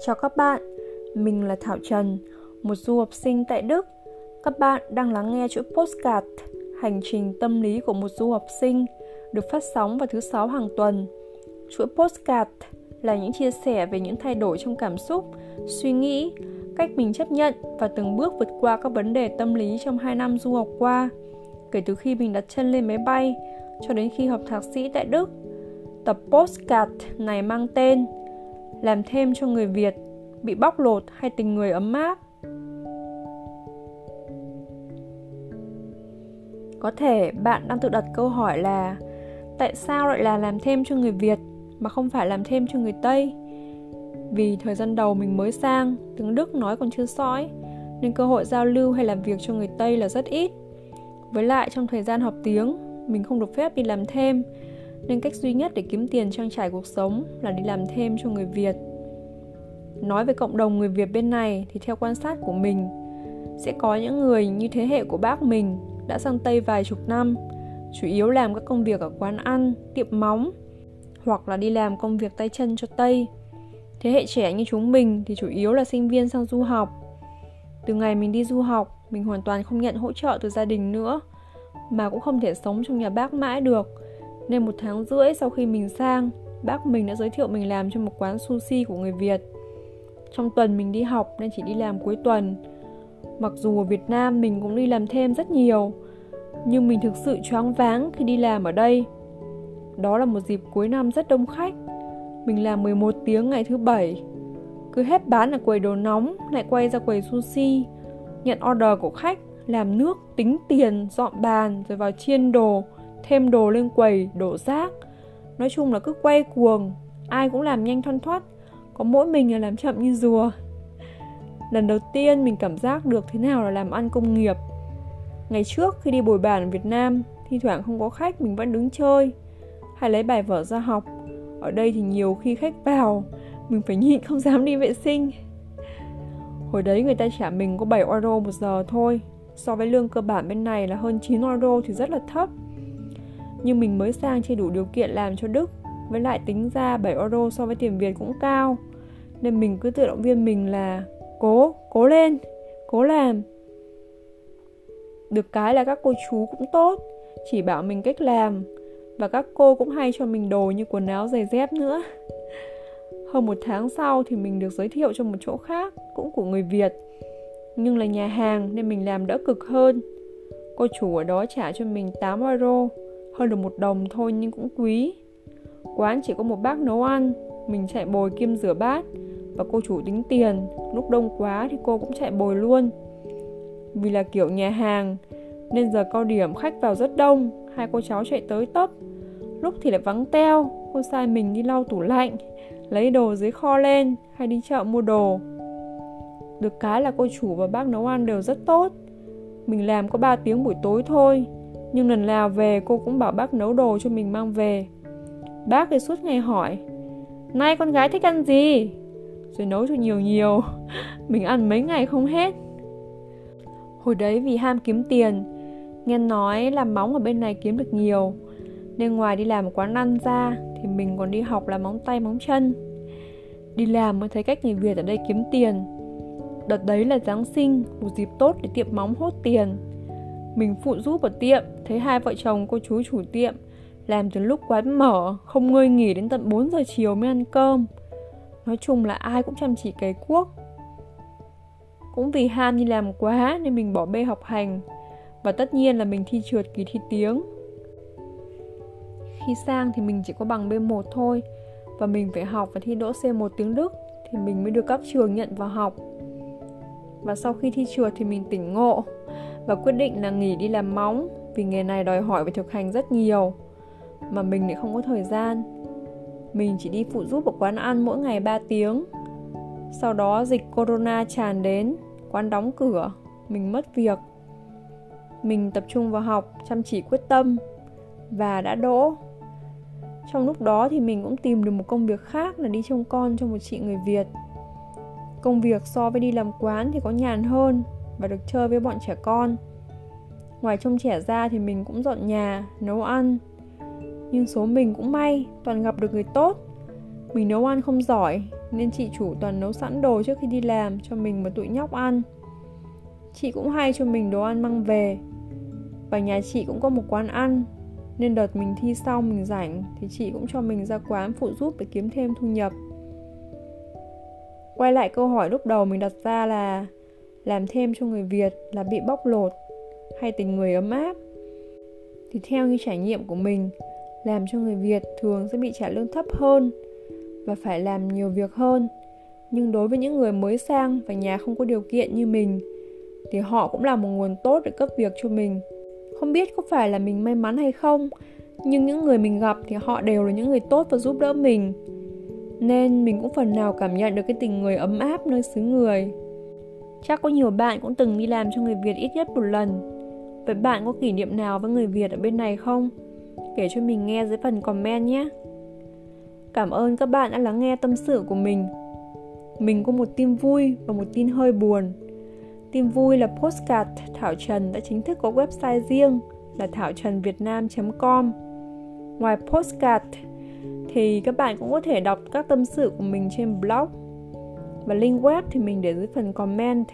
Chào các bạn, mình là Thảo Trần, một du học sinh tại Đức. Các bạn đang lắng nghe chuỗi postcard Hành trình tâm lý của một du học sinh được phát sóng vào thứ sáu hàng tuần. Chuỗi postcard là những chia sẻ về những thay đổi trong cảm xúc, suy nghĩ, cách mình chấp nhận và từng bước vượt qua các vấn đề tâm lý trong 2 năm du học qua, kể từ khi mình đặt chân lên máy bay cho đến khi học thạc sĩ tại Đức. Tập postcard này mang tên làm thêm cho người Việt bị bóc lột hay tình người ấm áp. Có thể bạn đang tự đặt câu hỏi là tại sao lại là làm thêm cho người Việt mà không phải làm thêm cho người Tây? Vì thời gian đầu mình mới sang, tiếng Đức nói còn chưa sõi, nên cơ hội giao lưu hay làm việc cho người Tây là rất ít. Với lại trong thời gian học tiếng, mình không được phép đi làm thêm, nên cách duy nhất để kiếm tiền trang trải cuộc sống là đi làm thêm cho người Việt. Nói về cộng đồng người Việt bên này thì theo quan sát của mình, sẽ có những người như thế hệ của bác mình đã sang Tây vài chục năm, chủ yếu làm các công việc ở quán ăn, tiệm móng, hoặc là đi làm công việc tay chân cho Tây. Thế hệ trẻ như chúng mình thì chủ yếu là sinh viên sang du học. Từ ngày mình đi du học, mình hoàn toàn không nhận hỗ trợ từ gia đình nữa, mà cũng không thể sống trong nhà bác mãi được nên một tháng rưỡi sau khi mình sang, bác mình đã giới thiệu mình làm cho một quán sushi của người Việt. Trong tuần mình đi học nên chỉ đi làm cuối tuần. Mặc dù ở Việt Nam mình cũng đi làm thêm rất nhiều, nhưng mình thực sự choáng váng khi đi làm ở đây. Đó là một dịp cuối năm rất đông khách. Mình làm 11 tiếng ngày thứ bảy. Cứ hết bán ở quầy đồ nóng, lại quay ra quầy sushi, nhận order của khách, làm nước, tính tiền, dọn bàn rồi vào chiên đồ, thêm đồ lên quầy, đổ rác. Nói chung là cứ quay cuồng, ai cũng làm nhanh thoăn thoắt, có mỗi mình là làm chậm như rùa. Lần đầu tiên mình cảm giác được thế nào là làm ăn công nghiệp. Ngày trước khi đi bồi bàn ở Việt Nam, thi thoảng không có khách mình vẫn đứng chơi hay lấy bài vở ra học. Ở đây thì nhiều khi khách vào, mình phải nhịn không dám đi vệ sinh. Hồi đấy người ta trả mình có 7 euro một giờ thôi, so với lương cơ bản bên này là hơn 9 euro thì rất là thấp nhưng mình mới sang chưa đủ điều kiện làm cho Đức với lại tính ra 7 euro so với tiền Việt cũng cao. Nên mình cứ tự động viên mình là cố, cố lên, cố làm. Được cái là các cô chú cũng tốt chỉ bảo mình cách làm. Và các cô cũng hay cho mình đồ như quần áo giày dép nữa. Hơn một tháng sau thì mình được giới thiệu cho một chỗ khác cũng của người Việt. Nhưng là nhà hàng nên mình làm đỡ cực hơn. Cô chủ ở đó trả cho mình 8 euro hơn được một đồng thôi nhưng cũng quý. Quán chỉ có một bác nấu ăn. Mình chạy bồi kiêm rửa bát. Và cô chủ tính tiền. Lúc đông quá thì cô cũng chạy bồi luôn. Vì là kiểu nhà hàng, nên giờ cao điểm khách vào rất đông. Hai cô cháu chạy tới tấp. Lúc thì lại vắng teo. Cô sai mình đi lau tủ lạnh, lấy đồ dưới kho lên, hay đi chợ mua đồ. Được cái là cô chủ và bác nấu ăn đều rất tốt. Mình làm có 3 tiếng buổi tối thôi nhưng lần nào về, cô cũng bảo bác nấu đồ cho mình mang về. Bác thì suốt ngày hỏi, Nay con gái thích ăn gì? Rồi nấu cho nhiều nhiều. Mình ăn mấy ngày không hết. Hồi đấy vì ham kiếm tiền, Nghe nói làm móng ở bên này kiếm được nhiều. Nên ngoài đi làm quán ăn ra, Thì mình còn đi học làm móng tay, móng chân. Đi làm mới thấy cách người Việt ở đây kiếm tiền. Đợt đấy là Giáng sinh, Một dịp tốt để tiệm móng hốt tiền mình phụ giúp ở tiệm, thấy hai vợ chồng cô chú chủ tiệm làm từ lúc quán mở, không ngơi nghỉ đến tận 4 giờ chiều mới ăn cơm. Nói chung là ai cũng chăm chỉ cày cuốc. Cũng vì ham đi làm quá nên mình bỏ bê học hành và tất nhiên là mình thi trượt kỳ thi tiếng. Khi sang thì mình chỉ có bằng B1 thôi và mình phải học và thi đỗ C1 tiếng Đức thì mình mới được các trường nhận vào học. Và sau khi thi trượt thì mình tỉnh ngộ và quyết định là nghỉ đi làm móng vì nghề này đòi hỏi về thực hành rất nhiều mà mình lại không có thời gian. Mình chỉ đi phụ giúp ở quán ăn mỗi ngày 3 tiếng. Sau đó dịch corona tràn đến, quán đóng cửa, mình mất việc. Mình tập trung vào học, chăm chỉ quyết tâm và đã đỗ. Trong lúc đó thì mình cũng tìm được một công việc khác là đi trông con cho một chị người Việt. Công việc so với đi làm quán thì có nhàn hơn và được chơi với bọn trẻ con. Ngoài trông trẻ ra thì mình cũng dọn nhà, nấu ăn. Nhưng số mình cũng may, toàn gặp được người tốt. Mình nấu ăn không giỏi, nên chị chủ toàn nấu sẵn đồ trước khi đi làm cho mình và tụi nhóc ăn. Chị cũng hay cho mình đồ ăn mang về. Và nhà chị cũng có một quán ăn nên đợt mình thi xong mình rảnh thì chị cũng cho mình ra quán phụ giúp để kiếm thêm thu nhập. Quay lại câu hỏi lúc đầu mình đặt ra là làm thêm cho người Việt là bị bóc lột hay tình người ấm áp. Thì theo như trải nghiệm của mình, làm cho người Việt thường sẽ bị trả lương thấp hơn và phải làm nhiều việc hơn. Nhưng đối với những người mới sang và nhà không có điều kiện như mình, thì họ cũng là một nguồn tốt để cấp việc cho mình. Không biết có phải là mình may mắn hay không, nhưng những người mình gặp thì họ đều là những người tốt và giúp đỡ mình. Nên mình cũng phần nào cảm nhận được cái tình người ấm áp nơi xứ người chắc có nhiều bạn cũng từng đi làm cho người việt ít nhất một lần. Vậy bạn có kỷ niệm nào với người việt ở bên này không? Kể cho mình nghe dưới phần comment nhé. Cảm ơn các bạn đã lắng nghe tâm sự của mình. Mình có một tin vui và một tin hơi buồn. Tin vui là Postcard Thảo Trần đã chính thức có website riêng là thảotrầnviệtnam.com. Ngoài Postcard thì các bạn cũng có thể đọc các tâm sự của mình trên blog và link web thì mình để dưới phần comment.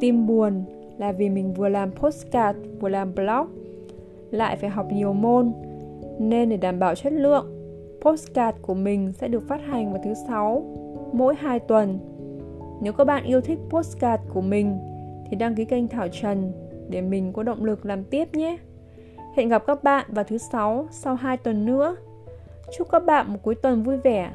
Tim buồn là vì mình vừa làm postcard, vừa làm blog, lại phải học nhiều môn nên để đảm bảo chất lượng, postcard của mình sẽ được phát hành vào thứ sáu, mỗi 2 tuần nếu các bạn yêu thích postcard của mình, thì đăng ký kênh Thảo Trần để mình có động lực làm tiếp nhé. Hẹn gặp các bạn vào thứ sáu sau 2 tuần nữa. Chúc các bạn một cuối tuần vui vẻ.